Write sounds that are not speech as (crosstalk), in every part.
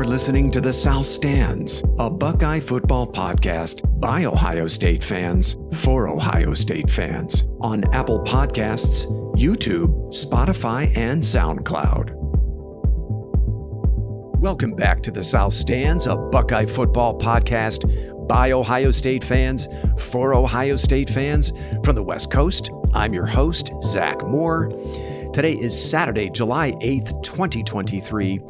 You're listening to The South Stands, a Buckeye football podcast by Ohio State fans for Ohio State fans on Apple Podcasts, YouTube, Spotify, and SoundCloud. Welcome back to The South Stands, a Buckeye football podcast by Ohio State fans for Ohio State fans from the West Coast. I'm your host, Zach Moore. Today is Saturday, July 8th, 2023.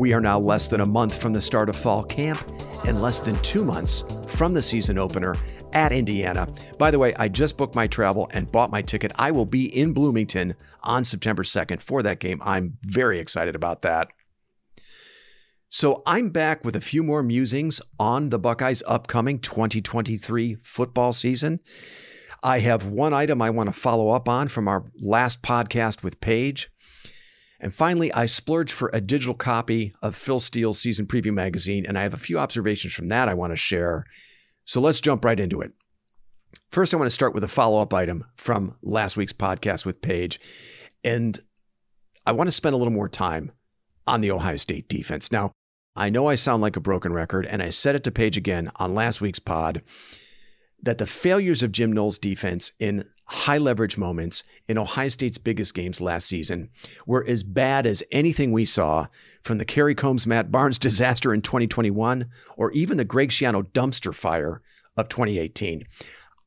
We are now less than a month from the start of fall camp and less than two months from the season opener at Indiana. By the way, I just booked my travel and bought my ticket. I will be in Bloomington on September 2nd for that game. I'm very excited about that. So I'm back with a few more musings on the Buckeyes' upcoming 2023 football season. I have one item I want to follow up on from our last podcast with Paige. And finally, I splurged for a digital copy of Phil Steele's season preview magazine, and I have a few observations from that I want to share. So let's jump right into it. First, I want to start with a follow up item from last week's podcast with Paige. And I want to spend a little more time on the Ohio State defense. Now, I know I sound like a broken record, and I said it to Paige again on last week's pod that the failures of Jim Knowles' defense in high leverage moments in Ohio State's biggest games last season were as bad as anything we saw from the Kerry Coombs Matt Barnes (laughs) disaster in 2021 or even the Greg Schiano dumpster fire of 2018.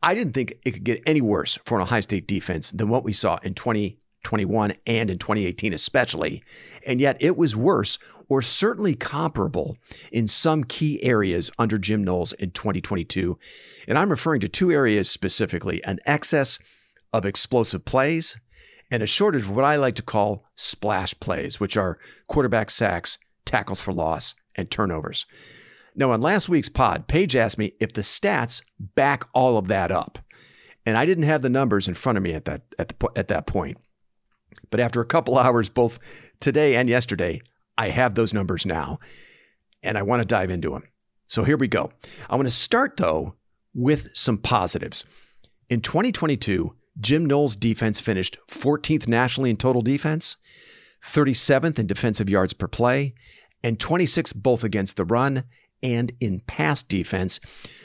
I didn't think it could get any worse for an Ohio State defense than what we saw in 2021 and in 2018 especially. And yet it was worse or certainly comparable in some key areas under Jim Knowles in 2022. And I'm referring to two areas specifically an excess of explosive plays and a shortage of what I like to call splash plays, which are quarterback sacks, tackles for loss, and turnovers. Now, on last week's pod, Paige asked me if the stats back all of that up. And I didn't have the numbers in front of me at that, at, the, at that point. But after a couple (laughs) hours, both today and yesterday, I have those numbers now and I want to dive into them. So here we go. I want to start though with some positives. In 2022, Jim Knowles' defense finished 14th nationally in total defense, 37th in defensive yards per play, and 26th both against the run and in pass defense.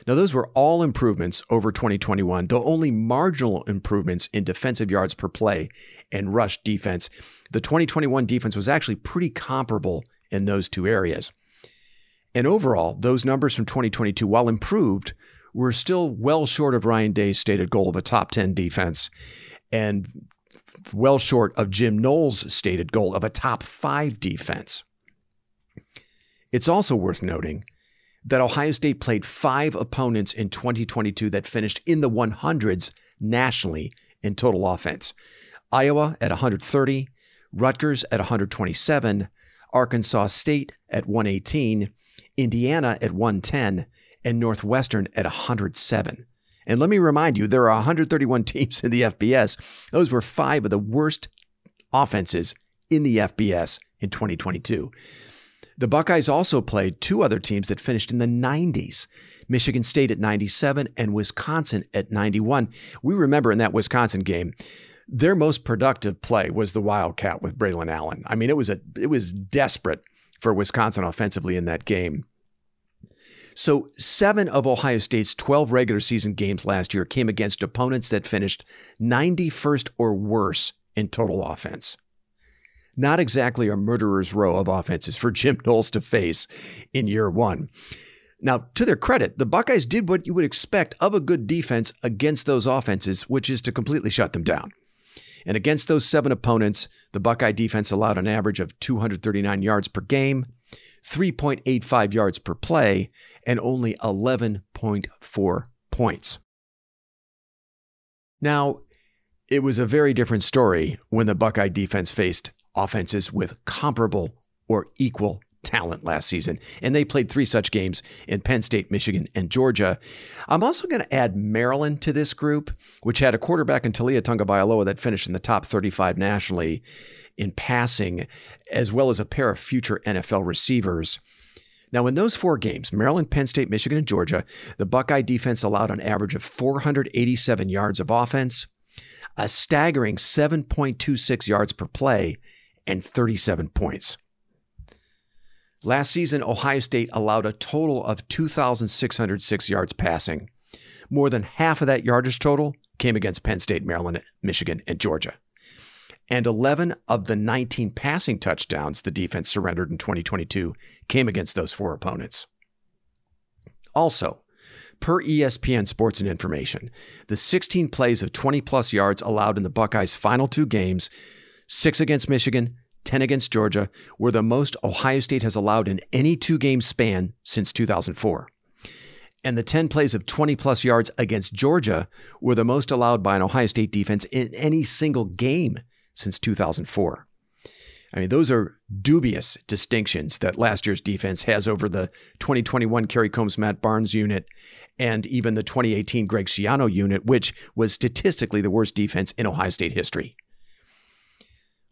Now, those were all improvements over 2021, though only marginal improvements in defensive yards per play and rush defense. The 2021 defense was actually pretty comparable in those two areas. And overall, those numbers from 2022, while improved, were still well short of Ryan Day's stated goal of a top 10 defense and well short of Jim Knowles' stated goal of a top five defense. It's also worth noting that Ohio State played five opponents in 2022 that finished in the 100s nationally in total offense. Iowa at 130, Rutgers at 127, Arkansas State at 118, Indiana at 110, and Northwestern at 107. And let me remind you, there are 131 teams in the FBS. Those were five of the worst offenses in the FBS in 2022. The Buckeyes also played two other teams that finished in the 90s Michigan State at 97 and Wisconsin at 91. We remember in that Wisconsin game, their most productive play was the Wildcat with Braylon Allen. I mean, it was a it was desperate for Wisconsin offensively in that game. So, seven of Ohio State's 12 regular season games last year came against opponents that finished 91st or worse in total offense not exactly a murderer's row of offenses for Jim (laughs) Knowles to face in year one. Now, to their credit, the Buckeyes did what you would expect of a good defense against those offenses, which is to completely shut them down. And against those seven opponents, the Buckeye defense allowed an average of 239 yards per game, 3.85 yards per play, and only 11.4 points. Now, it was a very different story when the Buckeye defense faced offenses with comparable or equal talent last season. And they played three such games in Penn State, Michigan, and Georgia. I'm also going to add Maryland to this group, which had a quarterback in Taulia Tagovailoa that finished in the top 35 nationally in passing, as well as a pair of future NFL receivers. Now, in those four games, Maryland, Penn State, Michigan, and Georgia, the Buckeye defense allowed an average of 487 yards of offense, a staggering 7.26 yards per play, and 37 points. Last season, Ohio State allowed a total of 2,606 yards passing. More than half of that yardage total came against Penn State, Maryland, Michigan, and Georgia. And 11 of the 19 passing touchdowns the defense surrendered in 2022 came against those four opponents. Also, per ESPN Sports and Information, the 16 plays of 20 plus yards allowed in the Buckeyes' final two games, six against Michigan, 10 against Georgia, were the most Ohio State has allowed in any two game span since 2004 and the 10 plays of 20 plus yards against Georgia were the most allowed by an Ohio State defense in any single game since 2004. I mean, those are dubious distinctions that last year's defense has over the 2021 Kerry Coombs Matt Barnes unit and even the 2018 Greg Schiano unit, which was statistically the worst defense in Ohio State history.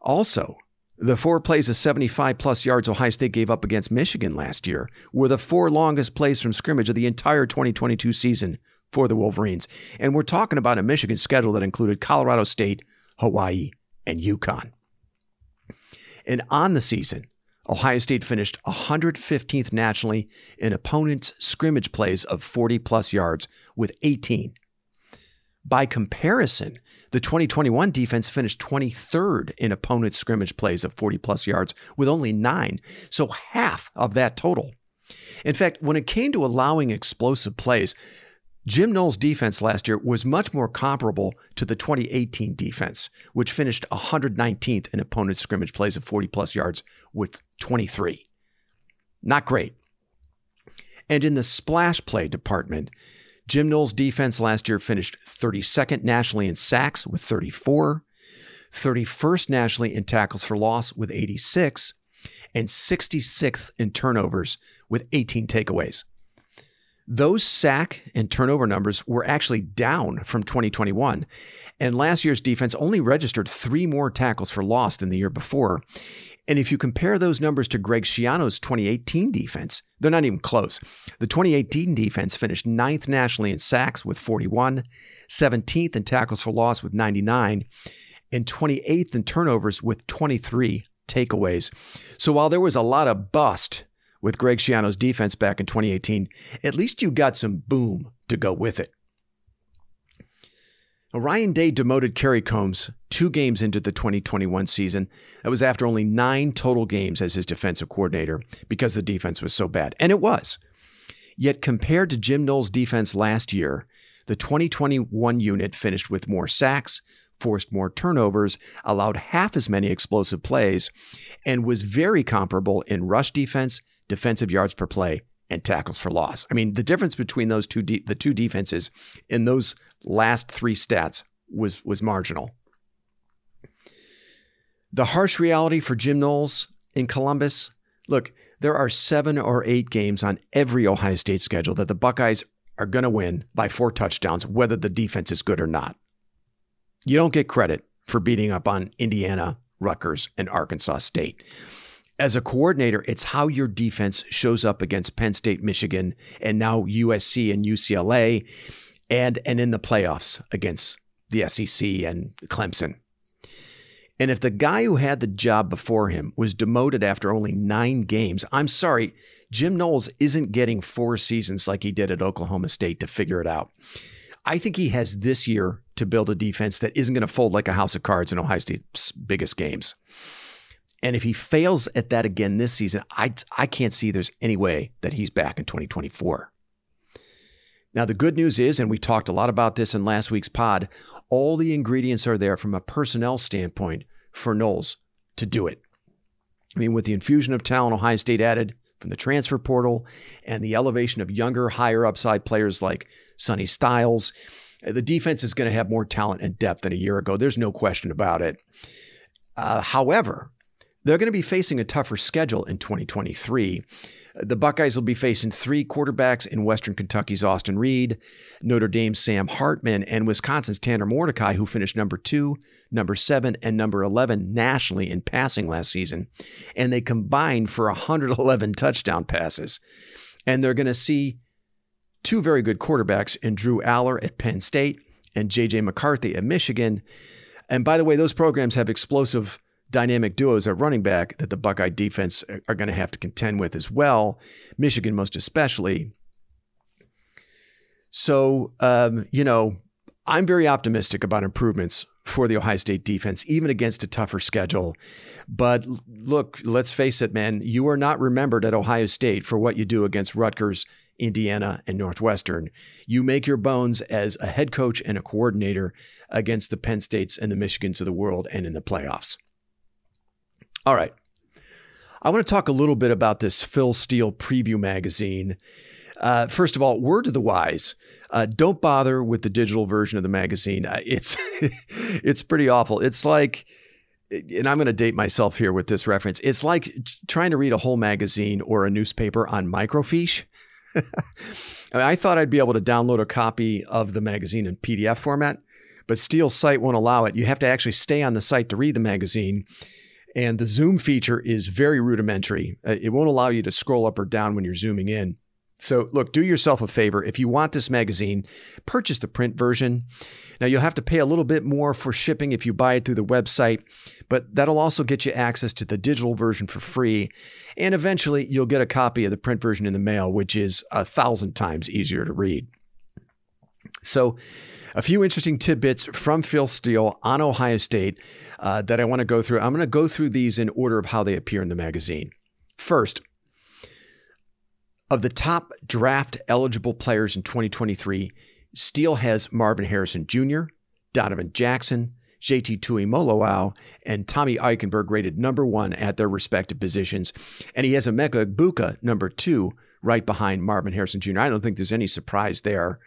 Also, the four plays of 75 plus yards Ohio State gave up against Michigan last year were the four longest plays from scrimmage of the entire 2022 season for the Wolverines. And we're talking about a Michigan schedule that included Colorado State, Hawaii, and UConn. And on the season, Ohio State finished 115th nationally in opponents' scrimmage plays of 40 plus yards with 18 by comparison, the 2021 defense finished 23rd in opponent scrimmage plays of 40 plus yards with only nine, so half of that total. In fact, when it came to allowing explosive plays, Jim Knowles' defense last year was much more comparable to the 2018 defense, which finished 119th in opponent scrimmage plays of 40 plus yards with 23. Not great. And in the splash play department, Jim Knowles' defense last year finished 32nd nationally in sacks with 34, 31st nationally in tackles for loss with 86, and 66th in turnovers with 18 takeaways. Those sack and turnover numbers were actually down from 2021. And last year's defense only registered three more tackles for loss than the year before. And if you compare those numbers to Greg Schiano's 2018 defense, they're not even close. The 2018 defense finished ninth nationally in sacks with 41, 17th in tackles for loss with 99, and 28th in turnovers with 23 takeaways. So while there was a lot of bust with Greg Schiano's defense back in 2018, at least you got some boom to go with it. Ryan Day demoted Kerry Coombs two games into the 2021 season. That was after only nine total games as his defensive coordinator because the defense was so bad. And it was. Yet compared to Jim Knowles' defense last year, the 2021 unit finished with more sacks, forced more turnovers, allowed half as many explosive plays, and was very comparable in rush defense, defensive yards per play, and tackles for loss. I mean, the difference between those two de- the two defenses in those last three stats was was marginal. The harsh reality for Jim Knowles in Columbus, look, there are 7 or 8 games on every Ohio State schedule that the Buckeyes are going to win by four touchdowns whether the defense is good or not. You don't get credit for beating up on Indiana, Rutgers, and Arkansas State as a coordinator, it's how your defense shows up against Penn State, Michigan, and now USC and UCLA, and and in the playoffs against the SEC and Clemson. And if the guy who had the job before him was demoted after only nine games, I'm sorry, Jim Knowles isn't getting four seasons like he did at Oklahoma State to figure it out. I think he has this year to build a defense that isn't going to fold like a house of cards in Ohio State's biggest games. And if he fails at that again this season, I, I can't see there's any way that he's back in 2024. Now, the good news is, and we talked a lot about this in last week's pod, all the ingredients are there from a personnel standpoint for Knowles to do it. I mean, with the infusion of talent Ohio State added from the transfer portal and the elevation of younger, higher upside players like Sonny Styles, the defense is going to have more talent and depth than a year ago. There's no question about it. Uh, however, they're going to be facing a tougher schedule in 2023. The Buckeyes will be facing three quarterbacks in Western Kentucky's Austin Reed, Notre Dame's Sam Hartman, and Wisconsin's Tanner Mordecai, who finished number two, number seven, and number 11 nationally in passing last season. And they combined for 111 (laughs) touchdown passes. And they're going to see two very good quarterbacks in Drew Allar at Penn State and J.J. McCarthy at Michigan. And by the way, those programs have explosive dynamic duos at running back that the Buckeye defense are going to have to contend with as well, Michigan most especially. So, um, you know, I'm very optimistic about improvements for the Ohio State defense, even against a tougher schedule. But look, let's face it, man, you are not remembered at Ohio State for what you do against Rutgers, Indiana, and Northwestern. You make your bones as a head coach and a coordinator against the Penn States and the Michigans of the world and in the playoffs. All right. I want to talk a little bit about this Phil Steele preview magazine. Uh, first of all, word to the wise uh, don't bother with the digital version of the magazine. Uh, it's (laughs) it's pretty awful. It's like, and I'm going to date myself here with this reference. It's like trying to read a whole magazine or a newspaper on microfiche. (laughs) I, mean, I thought I'd be able to download a copy of the magazine in PDF format, but Steele's site won't allow it. You have to actually stay on the site to read the magazine. And the zoom feature is very rudimentary. Uh, it won't allow you to scroll up or down when you're zooming in. So, look, do yourself a favor. If you want this magazine, purchase the print version. Now, you'll have to pay a little bit more for shipping if you buy it through the website, but that'll also get you access to the digital version for free. And eventually, you'll get a copy of the print version in the mail, which is a thousand times easier to read. So, a few interesting tidbits from Phil Steele on Ohio State uh, that I want to go through. I'm going to go through these in order of how they appear in the magazine. First, of the top draft eligible players in 2023, Steele has Marvin Harrison Jr., Donovan Jackson, JT Tuimoloau, and Tommy Eichenberg rated number one at their respective positions. And he has Emeka Egbuka number two, right behind Marvin Harrison Jr. I don't think there's any surprise there.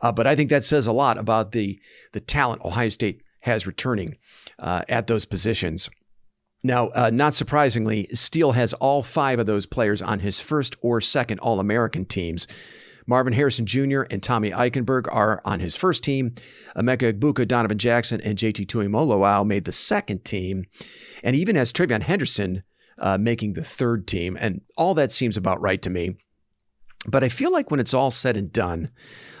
Uh, but I think that says a lot about the, the talent Ohio State has returning uh, at those positions. Now, uh, not surprisingly, Steele has all five of those players on his first or second All American teams. Marvin Harrison Jr. and Tommy Eichenberg are on his first team. Emeka Egbuka, Donovan Jackson, and JT Tuimoloau made the second team. And even as TreVeyon Henderson uh, making the third team. And all that seems about right to me. But I feel like when it's all said and done,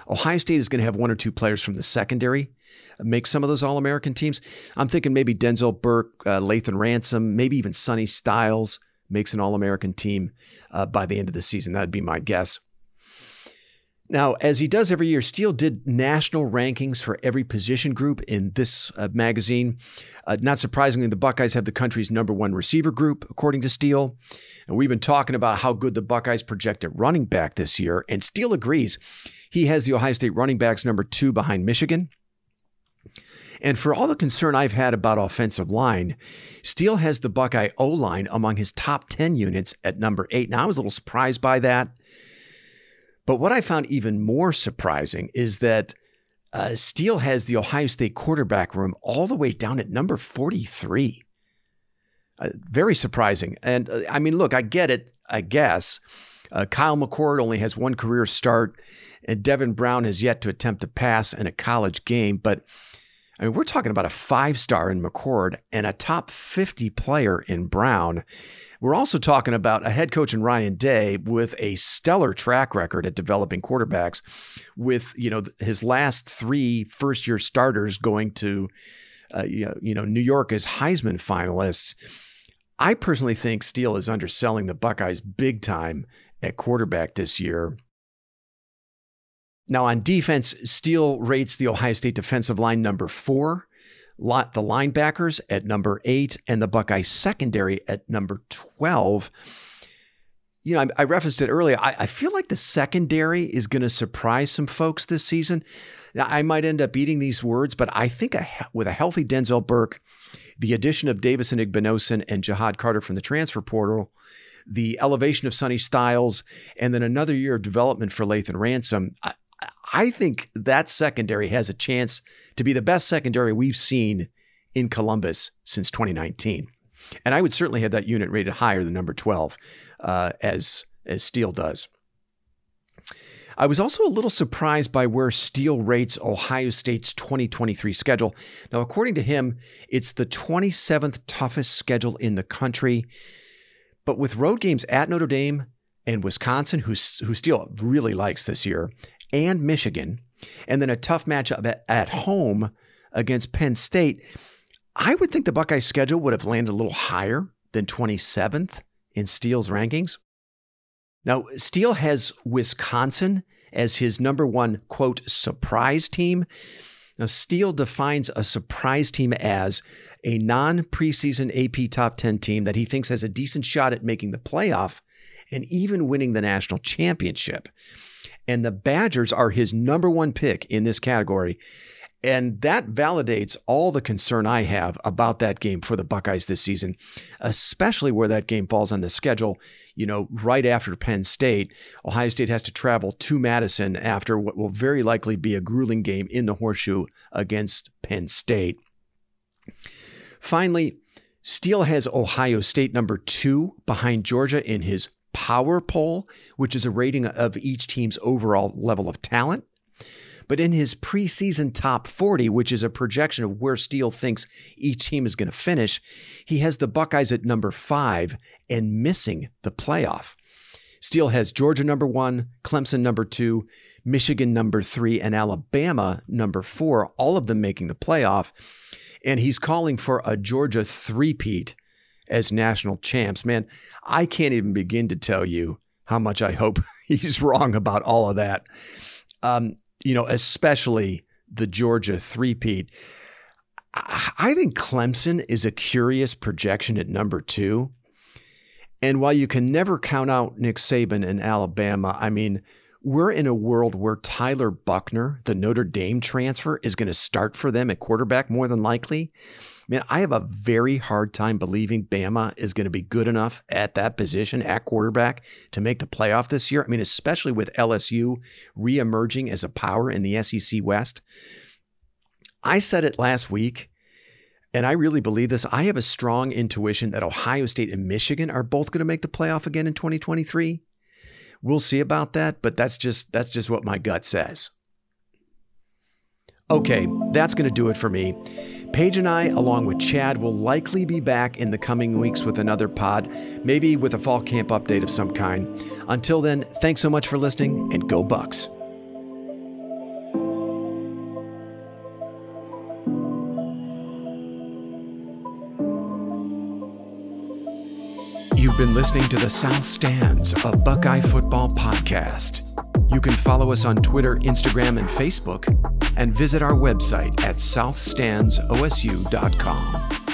Ohio State is going to have one or two players from the secondary make some of those All American teams. I'm thinking maybe Denzel Burke, uh, Lathan Ransom, maybe even Sonny Styles makes an All American team uh, by the end of the season. That'd be my guess. Now, as he does every year, Steele did national rankings for every position group in this uh, magazine. Uh, not surprisingly, the Buckeyes have the country's number one receiver group, according to Steele. And we've been talking about how good the Buckeyes project at running back this year, and Steele agrees. He has the Ohio State running backs number two behind Michigan. And for all the concern I've had about offensive line, Steele has the Buckeye O line among his top 10 units at number eight. Now, I was a little surprised by that. But what I found even more surprising is that uh, Steele has the Ohio State quarterback room all the way down at number 43. Uh, very surprising. And uh, I mean, look, I get it, I guess. Uh, Kyle McCord only has one career start, and Devin Brown has yet to attempt to pass in a college game. But I mean, we're talking about a five star in McCord and a top 50 player in Brown. We're also talking about a head coach in Ryan Day with a stellar track record at developing quarterbacks, with you know his last three first year starters going to uh, you know New York as Heisman finalists. I personally think Steele is underselling the Buckeyes big time at quarterback this year. Now, on defense, Steele rates the Ohio State defensive line number four, Lot the linebackers at number eight, and the Buckeye secondary at number 12. You know, I, I referenced it earlier. I, I, feel like the secondary is going to surprise some folks this season. Now, I might end up eating these words, but I think a, with a healthy Denzel Burke, the addition of Davison Igbinosun and Ja'Had Carter from the transfer portal, the elevation of Sonny Styles, and then another year of development for Lathan Ransom, I, I think that secondary has a chance to be the best secondary we've seen in Columbus since 2019. And I would certainly have that unit rated higher than number 12, uh, as, as Steele does. I was also a little surprised by where Steele rates Ohio State's 2023 schedule. Now, according to him, it's the 27th toughest schedule in the country. But with road games at Notre Dame and Wisconsin, who, who Steele really likes this year, and Michigan, and then a tough matchup at, at home against Penn State. I would think the Buckeyes' schedule would have landed a little higher than 27th in Steele's rankings. Now, Steele has Wisconsin as his number one, quote, surprise team. Now, Steele defines a surprise team as a non preseason AP top 10 team that he thinks has a decent shot at making the playoff and even winning the national championship. And the Badgers are his number one pick in this category. And that validates all the concern I have about that game for the Buckeyes this season, especially where that game falls on the schedule. You know, right after Penn State, Ohio State has to travel to Madison after what will very likely be a grueling game in the horseshoe against Penn State. Finally, Steele has Ohio State number two behind Georgia in his power poll, which is a rating of each team's overall level of talent. But in his preseason top 40, which is a projection of where Steele thinks each team is going to finish, he has the Buckeyes at number five and missing the playoff. Steele has Georgia number one, Clemson number two, Michigan number three, and Alabama number four, all of them making the playoff. And he's calling for a Georgia three-peat as national champs. Man, I can't even begin to tell you how much I hope (laughs) he's wrong about all of that. Um, you know, especially the Georgia three-peat. I think Clemson is a curious projection at number two. And while you can never count out Nick Saban in Alabama, I mean, we're in a world where Tyler Buchner, the Notre Dame transfer, is going to start for them at quarterback more than likely. Man, I have a very hard time believing Bama is going to be good enough at that position at quarterback to make the playoff this year. I mean, especially with LSU reemerging as a power in the SEC West. I said it last week, and I really believe this. I have a strong intuition that Ohio State and Michigan are both going to make the playoff again in 2023. We'll see about that, but that's just that's just what my gut says. Okay, that's going to do it for me. Paige and I, along with Chad, will likely be back in the coming weeks with another pod, maybe with a fall camp update of some kind. Until then, thanks so much for listening and go Bucks. You've been listening to the South Stands, a Buckeye football podcast. You can follow us on Twitter, Instagram, and Facebook and visit our website at southstandsosu.com.